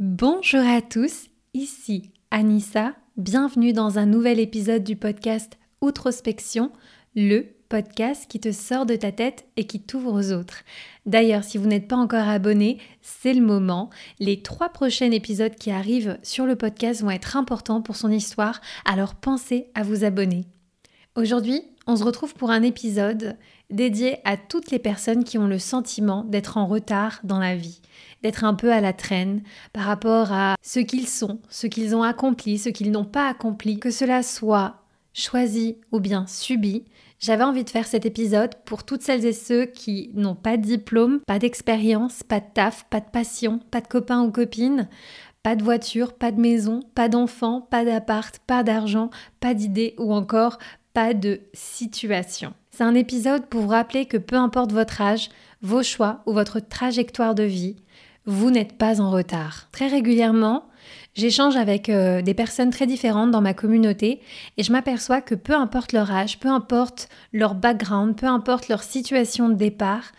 Bonjour à tous, ici Anissa, bienvenue dans un nouvel épisode du podcast Outrospection, le podcast qui te sort de ta tête et qui t'ouvre aux autres. D'ailleurs, si vous n'êtes pas encore abonné, c'est le moment. Les trois prochains épisodes qui arrivent sur le podcast vont être importants pour son histoire, alors pensez à vous abonner. Aujourd'hui, on se retrouve pour un épisode dédié à toutes les personnes qui ont le sentiment d'être en retard dans la vie d'être un peu à la traîne par rapport à ce qu'ils sont, ce qu'ils ont accompli, ce qu'ils n'ont pas accompli, que cela soit choisi ou bien subi. J'avais envie de faire cet épisode pour toutes celles et ceux qui n'ont pas de diplôme, pas d'expérience, pas de taf, pas de passion, pas de copains ou copines, pas de voiture, pas de maison, pas d'enfants, pas d'appart, pas d'argent, pas d'idées ou encore de situation. C'est un épisode pour vous rappeler que peu importe votre âge, vos choix ou votre trajectoire de vie, vous n'êtes pas en retard. Très régulièrement, j'échange avec euh, des personnes très différentes dans ma communauté et je m'aperçois que peu importe leur âge, peu importe leur background, peu importe leur situation de départ,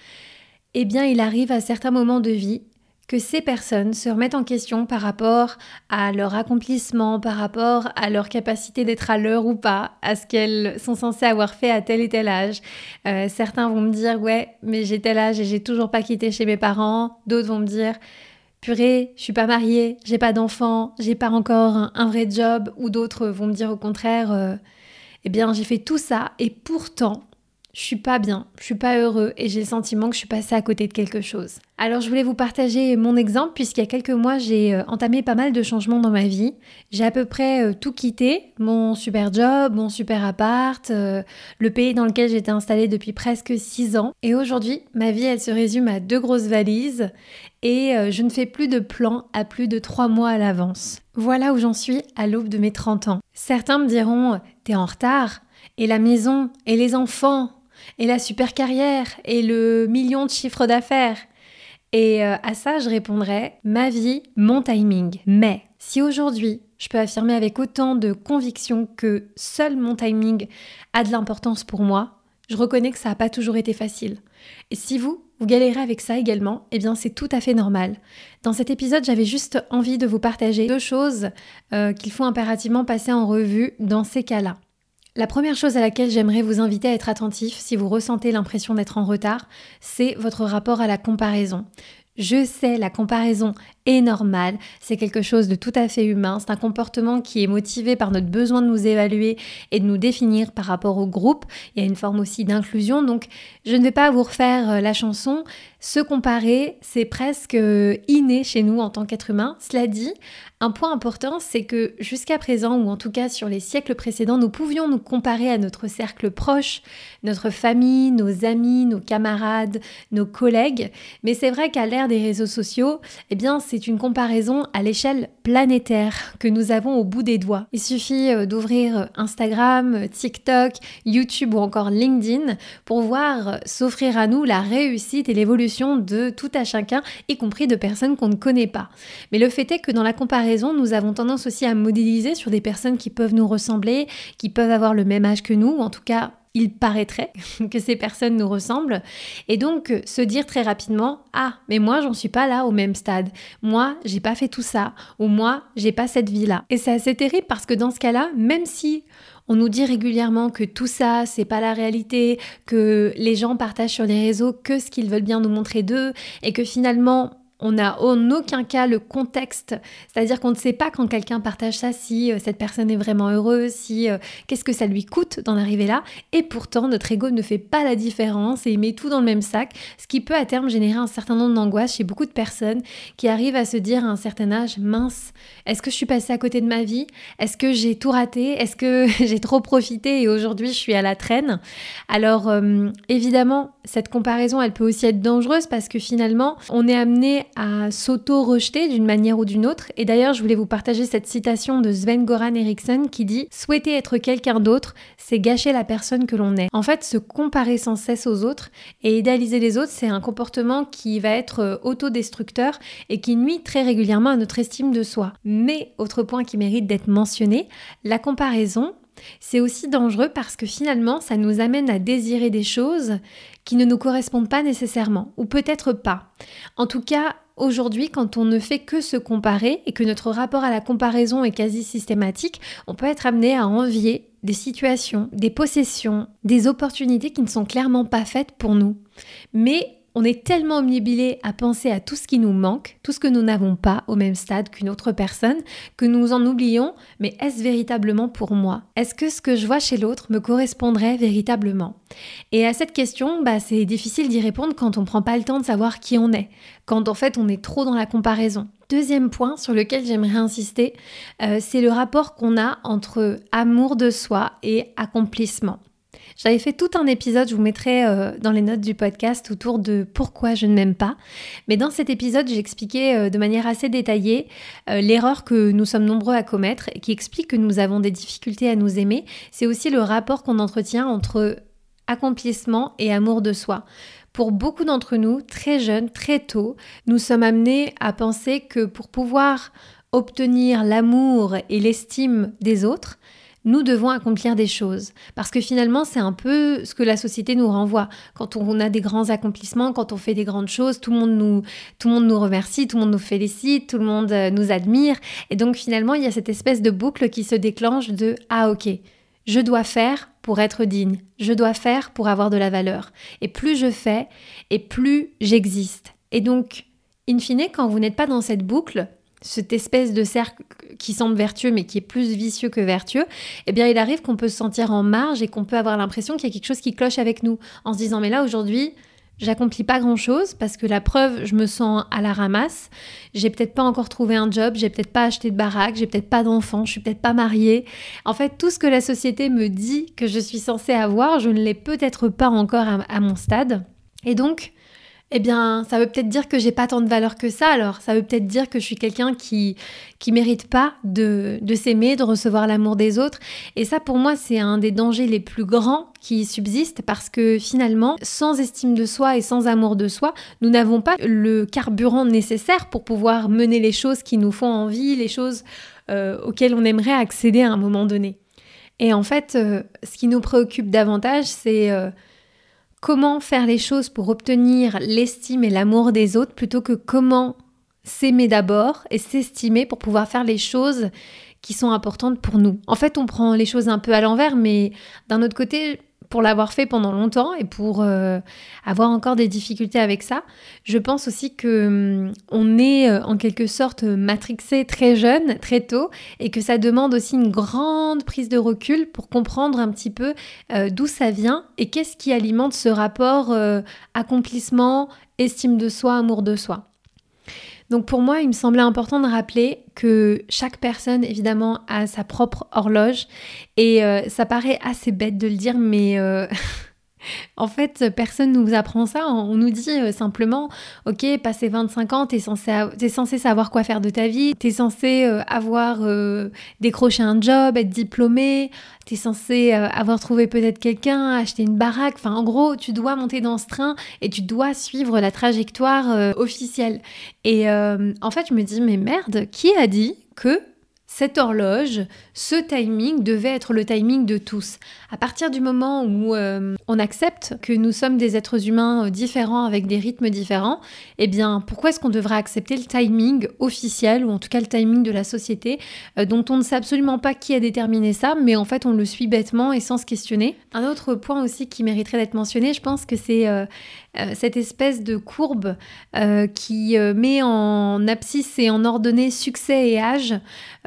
eh bien il arrive à certains moments de vie que ces personnes se remettent en question par rapport à leur accomplissement, par rapport à leur capacité d'être à l'heure ou pas, à ce qu'elles sont censées avoir fait à tel et tel âge. Euh, certains vont me dire ouais, mais j'ai tel âge et j'ai toujours pas quitté chez mes parents. D'autres vont me dire purée, je suis pas mariée, j'ai pas d'enfant, j'ai pas encore un, vrai job. Ou d'autres vont me dire au contraire, euh, eh bien j'ai fait tout ça et pourtant je suis pas bien, je suis pas heureux et j'ai le sentiment que je suis passée à côté de quelque chose. Alors je voulais vous partager mon exemple puisqu'il y a quelques mois j'ai euh, entamé pas mal de changements dans ma vie. J'ai à peu près euh, tout quitté, mon super job, mon super appart, euh, le pays dans lequel j'étais installée depuis presque 6 ans. Et aujourd'hui ma vie elle se résume à deux grosses valises et je ne fais plus de plans à plus de 3 mois à l'avance. Voilà où j'en suis à l'aube de mes 30 ans. Certains me diront t'es en retard et la maison et les enfants et la super carrière et le million de chiffres d'affaires. Et euh, à ça, je répondrais ma vie, mon timing. Mais si aujourd'hui, je peux affirmer avec autant de conviction que seul mon timing a de l'importance pour moi, je reconnais que ça n'a pas toujours été facile. Et si vous, vous galérez avec ça également, eh bien c'est tout à fait normal. Dans cet épisode, j'avais juste envie de vous partager deux choses euh, qu'il faut impérativement passer en revue dans ces cas-là. La première chose à laquelle j'aimerais vous inviter à être attentif si vous ressentez l'impression d'être en retard, c'est votre rapport à la comparaison. Je sais, la comparaison est normale, c'est quelque chose de tout à fait humain, c'est un comportement qui est motivé par notre besoin de nous évaluer et de nous définir par rapport au groupe. Il y a une forme aussi d'inclusion, donc je ne vais pas vous refaire euh, la chanson. Se comparer, c'est presque euh, inné chez nous en tant qu'être humain. Cela dit, un point important, c'est que jusqu'à présent, ou en tout cas sur les siècles précédents, nous pouvions nous comparer à notre cercle proche, notre famille, nos amis, nos camarades, nos collègues. Mais c'est vrai qu'à l'ère des réseaux sociaux, eh bien, c'est une comparaison à l'échelle planétaire que nous avons au bout des doigts. Il suffit euh, d'ouvrir Instagram, TikTok, YouTube ou encore LinkedIn pour voir s'offrir à nous la réussite et l'évolution de tout à chacun, y compris de personnes qu'on ne connaît pas. Mais le fait est que dans la comparaison, nous avons tendance aussi à modéliser sur des personnes qui peuvent nous ressembler, qui peuvent avoir le même âge que nous, ou en tout cas il paraîtrait que ces personnes nous ressemblent. Et donc, se dire très rapidement, ah, mais moi, j'en suis pas là au même stade. Moi, j'ai pas fait tout ça. Ou moi, j'ai pas cette vie-là. Et c'est assez terrible parce que dans ce cas-là, même si on nous dit régulièrement que tout ça, c'est pas la réalité, que les gens partagent sur les réseaux que ce qu'ils veulent bien nous montrer d'eux, et que finalement, on n'a en aucun cas le contexte, c'est-à-dire qu'on ne sait pas quand quelqu'un partage ça si euh, cette personne est vraiment heureuse, si euh, qu'est-ce que ça lui coûte d'en arriver là. Et pourtant, notre ego ne fait pas la différence et met tout dans le même sac, ce qui peut à terme générer un certain nombre d'angoisses chez beaucoup de personnes qui arrivent à se dire à un certain âge, mince, est-ce que je suis passée à côté de ma vie? Est-ce que j'ai tout raté? Est-ce que j'ai trop profité et aujourd'hui je suis à la traîne? Alors euh, évidemment, cette comparaison, elle peut aussi être dangereuse parce que finalement, on est amené à s'auto-rejeter d'une manière ou d'une autre. Et d'ailleurs, je voulais vous partager cette citation de Sven Goran Eriksson qui dit Souhaiter être quelqu'un d'autre, c'est gâcher la personne que l'on est. En fait, se comparer sans cesse aux autres et idéaliser les autres, c'est un comportement qui va être euh, autodestructeur et qui nuit très régulièrement à notre estime de soi. Mais, autre point qui mérite d'être mentionné, la comparaison, c'est aussi dangereux parce que finalement, ça nous amène à désirer des choses qui ne nous correspondent pas nécessairement, ou peut-être pas. En tout cas, aujourd'hui, quand on ne fait que se comparer et que notre rapport à la comparaison est quasi systématique, on peut être amené à envier des situations, des possessions, des opportunités qui ne sont clairement pas faites pour nous. Mais on est tellement omnibilé à penser à tout ce qui nous manque, tout ce que nous n'avons pas au même stade qu'une autre personne, que nous en oublions, mais est-ce véritablement pour moi? Est-ce que ce que je vois chez l'autre me correspondrait véritablement? Et à cette question, bah, c'est difficile d'y répondre quand on ne prend pas le temps de savoir qui on est, quand en fait on est trop dans la comparaison. Deuxième point sur lequel j'aimerais insister, euh, c'est le rapport qu'on a entre amour de soi et accomplissement. J'avais fait tout un épisode, je vous mettrai euh, dans les notes du podcast autour de pourquoi je ne m'aime pas. Mais dans cet épisode, j'expliquais euh, de manière assez détaillée euh, l'erreur que nous sommes nombreux à commettre et qui explique que nous avons des difficultés à nous aimer. C'est aussi le rapport qu'on entretient entre accomplissement et amour de soi. Pour beaucoup d'entre nous, très jeunes, très tôt, nous sommes amenés à penser que pour pouvoir obtenir l'amour et l'estime des autres, nous devons accomplir des choses. Parce que finalement, c'est un peu ce que la société nous renvoie. Quand on a des grands accomplissements, quand on fait des grandes choses, tout le monde nous, tout le monde nous remercie, tout le monde nous félicite, tout le monde euh, nous admire. Et donc finalement, il y a cette espèce de boucle qui se déclenche de ⁇ Ah ok, je dois faire pour être digne, je dois faire pour avoir de la valeur. Et plus je fais, et plus j'existe. Et donc, in fine, quand vous n'êtes pas dans cette boucle, cette espèce de cercle qui semble vertueux mais qui est plus vicieux que vertueux, eh bien il arrive qu'on peut se sentir en marge et qu'on peut avoir l'impression qu'il y a quelque chose qui cloche avec nous en se disant mais là aujourd'hui j'accomplis pas grand chose parce que la preuve je me sens à la ramasse, j'ai peut-être pas encore trouvé un job, j'ai peut-être pas acheté de baraque, j'ai peut-être pas d'enfant, je suis peut-être pas mariée. En fait tout ce que la société me dit que je suis censée avoir, je ne l'ai peut-être pas encore à mon stade. Et donc eh bien, ça veut peut-être dire que j'ai pas tant de valeur que ça. Alors, ça veut peut-être dire que je suis quelqu'un qui qui mérite pas de, de s'aimer, de recevoir l'amour des autres. Et ça, pour moi, c'est un des dangers les plus grands qui subsistent parce que finalement, sans estime de soi et sans amour de soi, nous n'avons pas le carburant nécessaire pour pouvoir mener les choses qui nous font envie, les choses euh, auxquelles on aimerait accéder à un moment donné. Et en fait, euh, ce qui nous préoccupe davantage, c'est euh, comment faire les choses pour obtenir l'estime et l'amour des autres plutôt que comment s'aimer d'abord et s'estimer pour pouvoir faire les choses qui sont importantes pour nous. En fait, on prend les choses un peu à l'envers, mais d'un autre côté, pour l'avoir fait pendant longtemps et pour euh, avoir encore des difficultés avec ça, je pense aussi que hum, on est euh, en quelque sorte matrixé très jeune, très tôt, et que ça demande aussi une grande prise de recul pour comprendre un petit peu euh, d'où ça vient et qu'est-ce qui alimente ce rapport accomplissement, estime de soi, amour de soi. Donc pour moi, il me semblait important de rappeler que chaque personne, évidemment, a sa propre horloge. Et euh, ça paraît assez bête de le dire, mais... Euh, En fait, personne nous apprend ça. On nous dit euh, simplement, ok, passé 25 ans, t'es censé, es censé savoir quoi faire de ta vie, t'es censé euh, avoir euh, décroché un job, être diplômé, t'es censé avoir trouvé peut-être quelqu'un, acheter une baraque. Enfin, en gros, tu dois monter dans ce train et tu dois suivre la trajectoire officielle. Et en fait, je me dis, mais merde, qui a dit que cette horloge, ce timing devait être le timing de tous? À partir du moment où on accepte que nous sommes des êtres humains euh, différents avec des rythmes différents, eh bien pourquoi est-ce qu'on devrait accepter le timing officiel ou en tout cas le timing de la société euh, dont on ne sait absolument pas qui a déterminé ça, mais en fait on le suit bêtement et sans se questionner? Un autre point aussi qui mériterait d'être mentionné, je pense que c'est cette espèce de courbe qui met en abscisse et en ordonnée succès et âge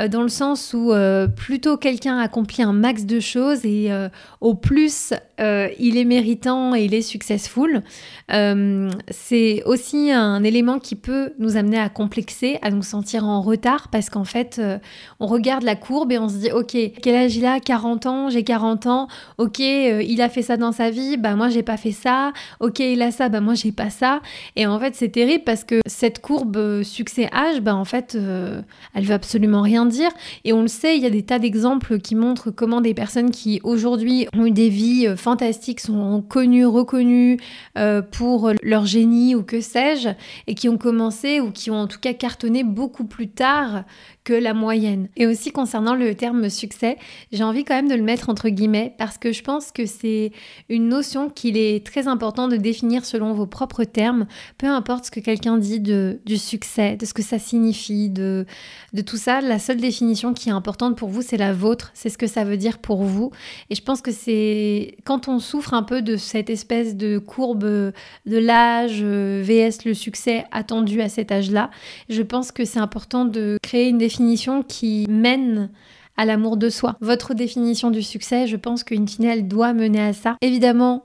dans le sens où euh, plutôt quelqu'un accomplit un max de choses et euh, au plus euh, il est méritant et il est successful, c'est aussi un élément qui peut nous amener à complexer, à nous sentir en retard parce qu'en fait on regarde la courbe et on se dit ok quel âge il a? 40 ans, j'ai 40 ans, ok il a fait ça dans sa vie, bah moi j'ai pas fait ça, ok il a ça, bah moi j'ai pas ça. Et en fait c'est terrible parce que cette courbe succès-âge, bah en fait elle veut absolument rien dire. Et on le sait, il y a des tas d'exemples qui montrent comment des personnes qui aujourd'hui ont eu des vies euh, sont connues, reconnues euh, pour leur génie ou que sais-je, et qui ont commencé ou qui ont en tout cas cartonné beaucoup plus tard que la moyenne. Et aussi concernant le terme succès, j'ai envie quand même de le mettre entre guillemets parce que je pense que c'est une notion qu'il est très important de définir selon vos propres termes, peu importe ce que quelqu'un dit de, du succès, de ce que ça signifie, de, de tout ça. La seule définition qui est importante pour vous, c'est la vôtre, c'est ce que ça veut dire pour vous. Et je pense que c'est quand on souffre un peu de cette espèce de courbe de l'âge euh, vs le succès attendu à cet âge-là, je pense que c'est important de créer une définition qui mène à l'amour de soi. Votre définition du succès, je pense qu'une fine, elle doit mener à ça. Évidemment,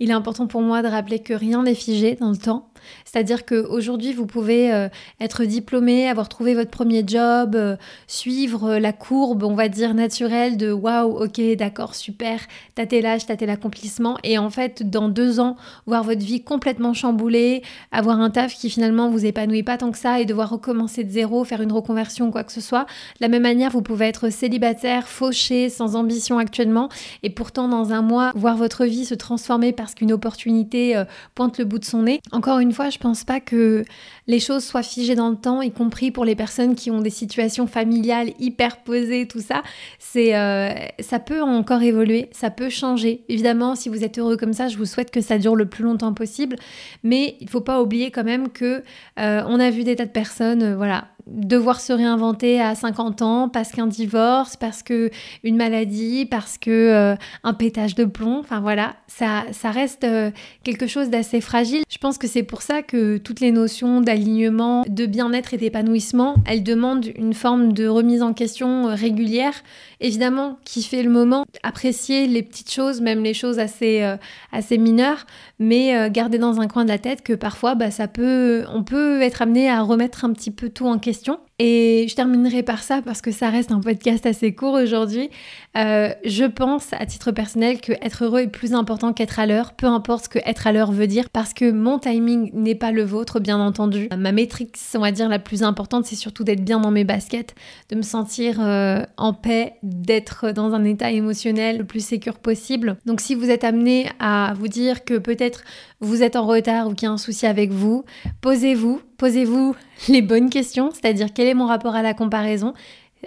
il est important pour moi de rappeler que rien n'est figé dans le temps. C'est-à-dire qu'aujourd'hui, vous pouvez euh, être diplômé, avoir trouvé votre premier job, euh, suivre la courbe, on va dire, naturelle de waouh, ok, d'accord, super, tâter l'âge, tâter l'accomplissement. Et en fait, dans deux ans, voir votre vie complètement chamboulée, avoir un taf qui finalement vous épanouit pas tant que ça et devoir recommencer de zéro, faire une reconversion, quoi que ce soit. De la même manière, vous pouvez être célibataire, fauché, sans ambition actuellement, et pourtant dans un mois, voir votre vie se transformer parce qu'une opportunité euh, pointe le bout de son nez. Encore une fois, je pense pas que les choses soient figées dans le temps, y compris pour les personnes qui ont des situations familiales hyper posées, tout ça. C'est, euh, ça peut encore évoluer, ça peut changer. Évidemment, si vous êtes heureux comme ça, je vous souhaite que ça dure le plus longtemps possible. Mais il faut pas oublier quand même que euh, on a vu des tas de personnes, euh, voilà, devoir se réinventer à 50 ans parce qu'un divorce, parce que une maladie, parce que euh, un pétage de plomb, enfin voilà, ça, ça reste euh, quelque chose d'assez fragile. Je pense que c'est pour ça que toutes les notions d'alignement, de bien-être et d'épanouissement, elles demandent une forme de remise en question euh, régulière. Évidemment, kiffer le moment, apprécier les petites choses, même les choses assez, assez mineures, mais garder dans un coin de la tête que parfois, bah, ça peut, on peut être amené à remettre un petit peu tout en question question et je terminerai par ça parce que ça reste un podcast assez court aujourd'hui. Euh, je pense à titre personnel que être heureux est plus important qu'être à l'heure, peu importe ce que être à l'heure veut dire, parce que mon timing n'est pas le vôtre, bien entendu. Ma métrique, on va dire, la plus importante, c'est surtout d'être bien dans mes baskets, de me sentir euh, en paix, d'être dans un état émotionnel le plus sécure possible. Donc si vous êtes amené à vous dire que peut-être vous êtes en retard ou qu'il y a un souci avec vous, posez-vous, posez-vous les bonnes questions, c'est-à-dire mon rapport à la comparaison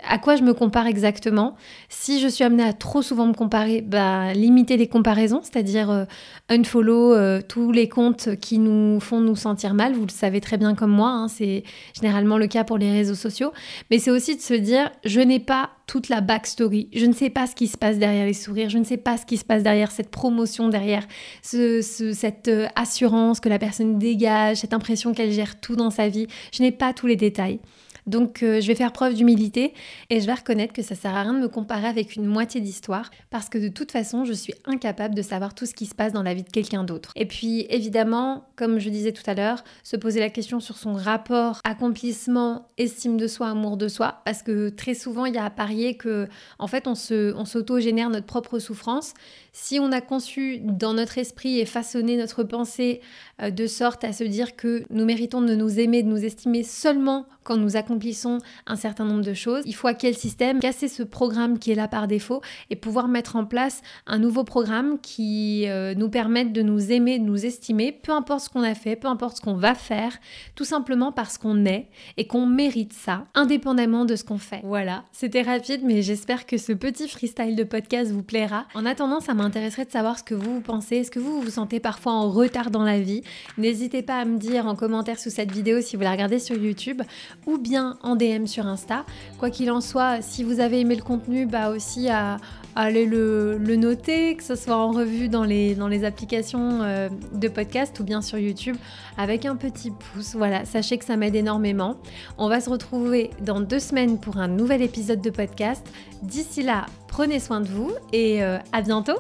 à quoi je me compare exactement? Si je suis amenée à trop souvent me comparer, bah, limiter les comparaisons, c'est-à-dire euh, unfollow euh, tous les comptes qui nous font nous sentir mal. Vous le savez très bien comme moi, hein, c'est généralement le cas pour les réseaux sociaux. Mais c'est aussi de se dire, je n'ai pas toute la backstory. Je ne sais pas ce qui se passe derrière les sourires, je ne sais pas ce qui se passe derrière cette promotion, derrière cette euh, assurance que la personne dégage, cette impression qu'elle gère tout dans sa vie. Je n'ai pas tous les détails. Donc euh, je vais faire preuve d'humilité et je vais reconnaître que ça sert à rien de me comparer avec une moitié d'histoire parce que de toute façon je suis incapable de savoir tout ce qui se passe dans la vie de quelqu'un d'autre. Et puis évidemment, comme je disais tout à l'heure, se poser la question sur son rapport accomplissement, estime de soi, amour de soi, parce que très souvent il y a à parier que fait on se, on s'auto-génère notre propre souffrance. Si on a conçu dans notre esprit et façonné notre pensée euh, de sorte à se dire que nous méritons de nous aimer, de nous estimer seulement quand nous accomplissons un certain nombre de choses. Il faut à quel système casser ce programme qui est là par défaut et pouvoir mettre en place un nouveau programme qui euh, nous permette de nous aimer, de nous estimer, peu importe ce qu'on a fait, peu importe ce qu'on va faire, tout simplement parce qu'on est et qu'on mérite ça, indépendamment de ce qu'on fait. Voilà, c'était rapide, mais j'espère que ce petit freestyle de podcast vous plaira. En attendant, ça m'intéresserait de savoir ce que vous, pensez. Est-ce que vous vous sentez parfois en retard dans la vie? N'hésitez pas à me dire en commentaire sous cette vidéo si vous la regardez sur YouTube ou bien en DM sur Insta. Quoi qu'il en soit, si vous avez aimé le contenu, bah aussi à, aller le, noter, que ce soit en revue dans les, dans les applications euh, de podcast ou bien sur YouTube avec un petit pouce. Voilà, sachez que ça m'aide énormément. On va se retrouver dans deux semaines pour un nouvel épisode de podcast. D'ici là, prenez soin de vous et euh, à bientôt.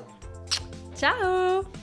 Ciao